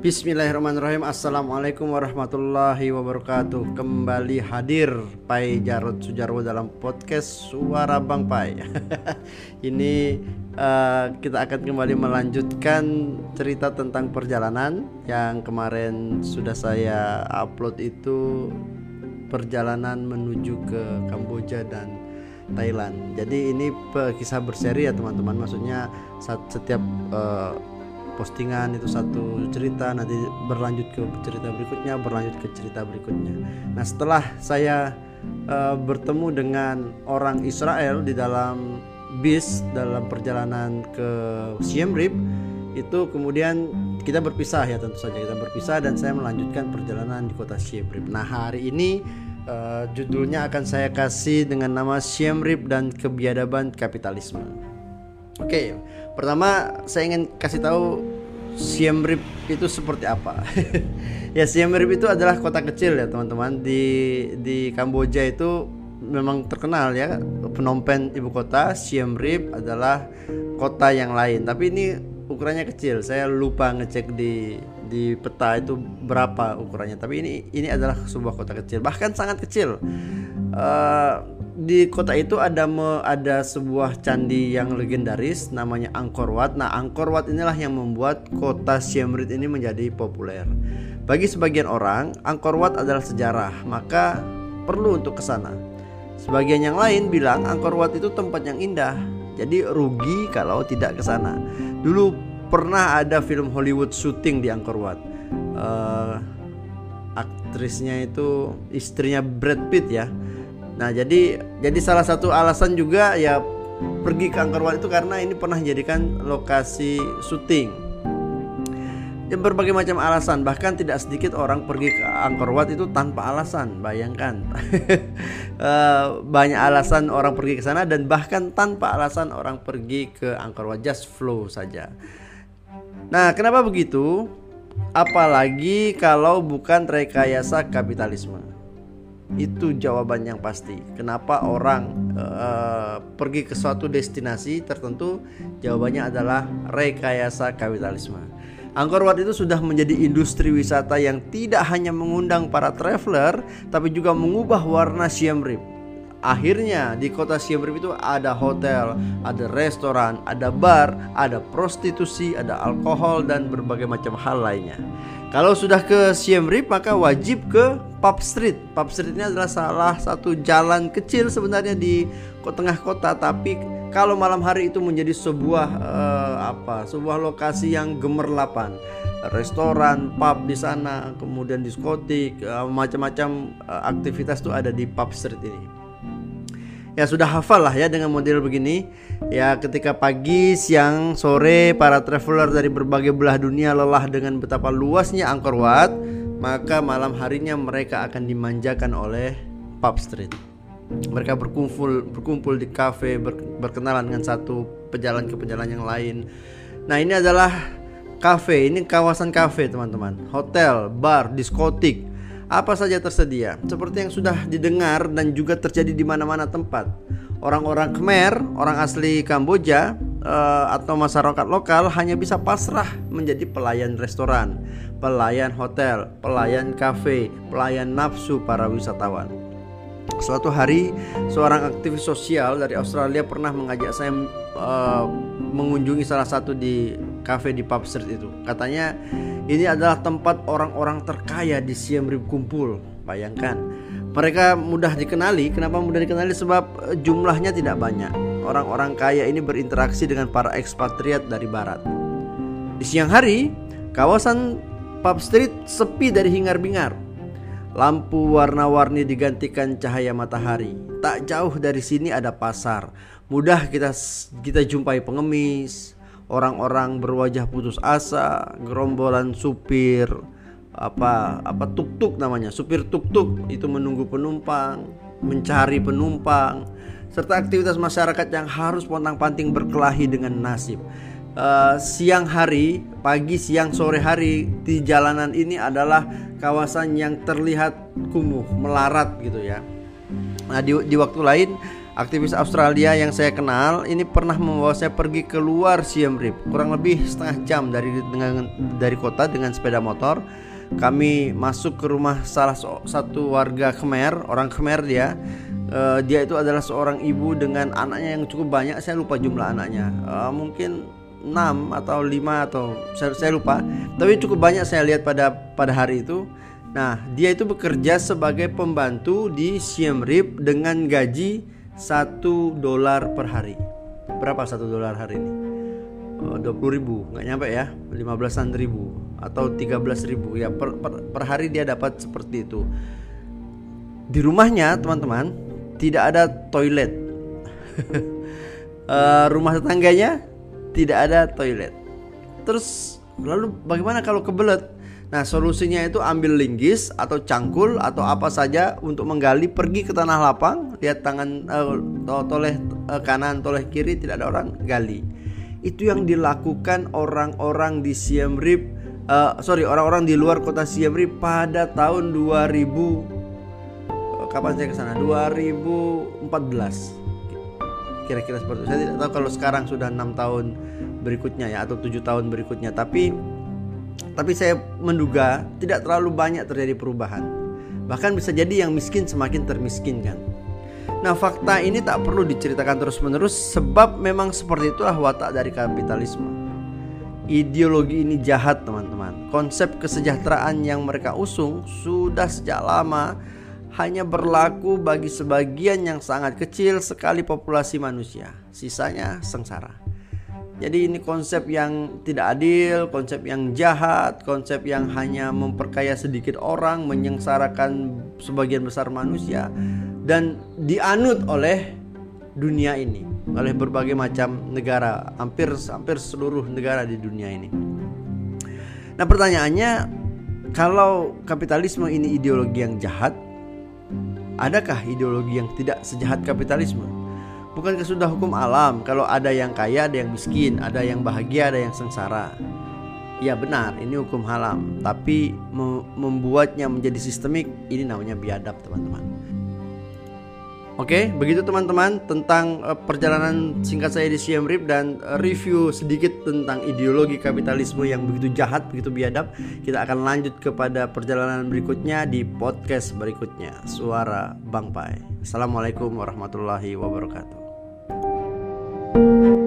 Bismillahirrahmanirrahim. Assalamualaikum warahmatullahi wabarakatuh. Kembali hadir Pai Jarod Sujarwo dalam podcast Suara Bang Pai. Ini uh, kita akan kembali melanjutkan cerita tentang perjalanan Yang kemarin sudah saya upload itu Perjalanan menuju ke Kamboja dan Thailand. Jadi ini kisah berseri ya teman-teman. Maksudnya setiap uh, postingan itu satu cerita nanti berlanjut ke cerita berikutnya berlanjut ke cerita berikutnya. Nah setelah saya uh, bertemu dengan orang Israel di dalam bis dalam perjalanan ke Siem Reap itu kemudian kita berpisah ya tentu saja kita berpisah dan saya melanjutkan perjalanan di kota Siem Reap. Nah hari ini uh, judulnya akan saya kasih dengan nama Siem Reap dan kebiadaban kapitalisme oke. Pertama saya ingin kasih tahu Siem Reap itu seperti apa. ya Siem Reap itu adalah kota kecil ya teman-teman. Di di Kamboja itu memang terkenal ya Phnom Penh ibu kota. Siem Reap adalah kota yang lain. Tapi ini ukurannya kecil. Saya lupa ngecek di di peta itu berapa ukurannya. Tapi ini ini adalah sebuah kota kecil. Bahkan sangat kecil uh, di kota itu ada me, ada sebuah candi yang legendaris namanya Angkor Wat. Nah, Angkor Wat inilah yang membuat kota Siem Reap ini menjadi populer. Bagi sebagian orang, Angkor Wat adalah sejarah, maka perlu untuk ke sana. Sebagian yang lain bilang Angkor Wat itu tempat yang indah, jadi rugi kalau tidak ke sana. Dulu pernah ada film Hollywood syuting di Angkor Wat. Uh, aktrisnya itu istrinya Brad Pitt ya Nah, jadi jadi salah satu alasan juga ya pergi ke Angkor Wat itu karena ini pernah dijadikan lokasi syuting. Ya, berbagai macam alasan, bahkan tidak sedikit orang pergi ke Angkor Wat itu tanpa alasan. Bayangkan, eh, banyak alasan orang pergi ke sana dan bahkan tanpa alasan orang pergi ke Angkor Wat just flow saja. Nah, kenapa begitu? Apalagi kalau bukan rekayasa kapitalisme. Itu jawaban yang pasti. Kenapa orang uh, pergi ke suatu destinasi tertentu? Jawabannya adalah rekayasa kapitalisme. Angkor Wat itu sudah menjadi industri wisata yang tidak hanya mengundang para traveler, tapi juga mengubah warna Siem Reap. Akhirnya di kota Siem Reap itu ada hotel, ada restoran, ada bar, ada prostitusi, ada alkohol dan berbagai macam hal lainnya. Kalau sudah ke Siem Reap maka wajib ke Pub Street. Pub Street ini adalah salah satu jalan kecil sebenarnya di tengah kota tapi kalau malam hari itu menjadi sebuah uh, apa? sebuah lokasi yang gemerlapan. Restoran, pub di sana, kemudian diskotik, uh, macam-macam uh, aktivitas tuh ada di Pub Street ini ya sudah hafal lah ya dengan model begini. Ya ketika pagi siang sore para traveler dari berbagai belah dunia lelah dengan betapa luasnya Angkor Wat maka malam harinya mereka akan dimanjakan oleh pub street. Mereka berkumpul berkumpul di kafe ber, berkenalan dengan satu pejalan ke pejalan yang lain. Nah ini adalah kafe ini kawasan kafe teman-teman. Hotel bar diskotik apa saja tersedia, seperti yang sudah didengar dan juga terjadi di mana-mana tempat. Orang-orang Khmer, orang asli Kamboja uh, atau masyarakat lokal hanya bisa pasrah menjadi pelayan restoran, pelayan hotel, pelayan kafe, pelayan nafsu para wisatawan. Suatu hari, seorang aktivis sosial dari Australia pernah mengajak saya uh, mengunjungi salah satu di kafe di pub street itu. Katanya ini adalah tempat orang-orang terkaya di Siem Reap kumpul. Bayangkan, mereka mudah dikenali. Kenapa mudah dikenali? Sebab eh, jumlahnya tidak banyak. Orang-orang kaya ini berinteraksi dengan para ekspatriat dari barat. Di siang hari, kawasan pub street sepi dari hingar-bingar. Lampu warna-warni digantikan cahaya matahari. Tak jauh dari sini ada pasar. Mudah kita kita jumpai pengemis, orang-orang berwajah putus asa, gerombolan supir apa apa tuk-tuk namanya, supir tuk-tuk itu menunggu penumpang, mencari penumpang, serta aktivitas masyarakat yang harus pontang-panting berkelahi dengan nasib. Uh, siang hari, pagi, siang, sore hari di jalanan ini adalah kawasan yang terlihat kumuh, melarat gitu ya. Nah di, di waktu lain aktivis Australia yang saya kenal ini pernah membawa saya pergi keluar Siem Reap. Kurang lebih setengah jam dari dengan dari kota dengan sepeda motor. Kami masuk ke rumah salah satu warga Khmer orang Khmer dia. Uh, dia itu adalah seorang ibu dengan anaknya yang cukup banyak. Saya lupa jumlah anaknya. Uh, mungkin 6 atau 5 atau saya, saya lupa. Tapi cukup banyak saya lihat pada pada hari itu. Nah dia itu bekerja sebagai pembantu di Siem Reap dengan gaji satu dolar per hari. Berapa satu dolar hari ini? Oh, dua puluh ribu. Nggak nyampe ya. Lima belasan ribu. Atau tiga belas ribu. Ya per, per, per hari dia dapat seperti itu. Di rumahnya teman-teman tidak ada toilet. Uh, rumah tetangganya tidak ada toilet. Terus lalu bagaimana kalau kebelet? Nah solusinya itu ambil linggis atau cangkul atau apa saja untuk menggali pergi ke tanah lapang lihat tangan uh, toleh uh, kanan toleh kiri tidak ada orang gali itu yang dilakukan orang-orang di Siem Reap uh, sorry orang-orang di luar kota Siem Reap pada tahun 2000 kapan saya ke sana 2014 kira-kira seperti itu. Saya tidak tahu kalau sekarang sudah enam tahun berikutnya ya atau tujuh tahun berikutnya. Tapi tapi saya menduga tidak terlalu banyak terjadi perubahan. Bahkan bisa jadi yang miskin semakin termiskinkan. Nah fakta ini tak perlu diceritakan terus-menerus sebab memang seperti itulah watak dari kapitalisme. Ideologi ini jahat teman-teman. Konsep kesejahteraan yang mereka usung sudah sejak lama hanya berlaku bagi sebagian yang sangat kecil sekali populasi manusia. Sisanya sengsara. Jadi ini konsep yang tidak adil, konsep yang jahat, konsep yang hanya memperkaya sedikit orang, menyengsarakan sebagian besar manusia dan dianut oleh dunia ini, oleh berbagai macam negara, hampir hampir seluruh negara di dunia ini. Nah, pertanyaannya kalau kapitalisme ini ideologi yang jahat, Adakah ideologi yang tidak sejahat kapitalisme? Bukankah sudah hukum alam kalau ada yang kaya, ada yang miskin, ada yang bahagia, ada yang sengsara? Ya benar, ini hukum alam, tapi membuatnya menjadi sistemik ini namanya biadab, teman-teman. Oke, begitu teman-teman tentang uh, perjalanan singkat saya di Siem Reap dan uh, review sedikit tentang ideologi kapitalisme yang begitu jahat, begitu biadab. Kita akan lanjut kepada perjalanan berikutnya di podcast berikutnya. Suara Bang Pai. Assalamualaikum warahmatullahi wabarakatuh. Thank you.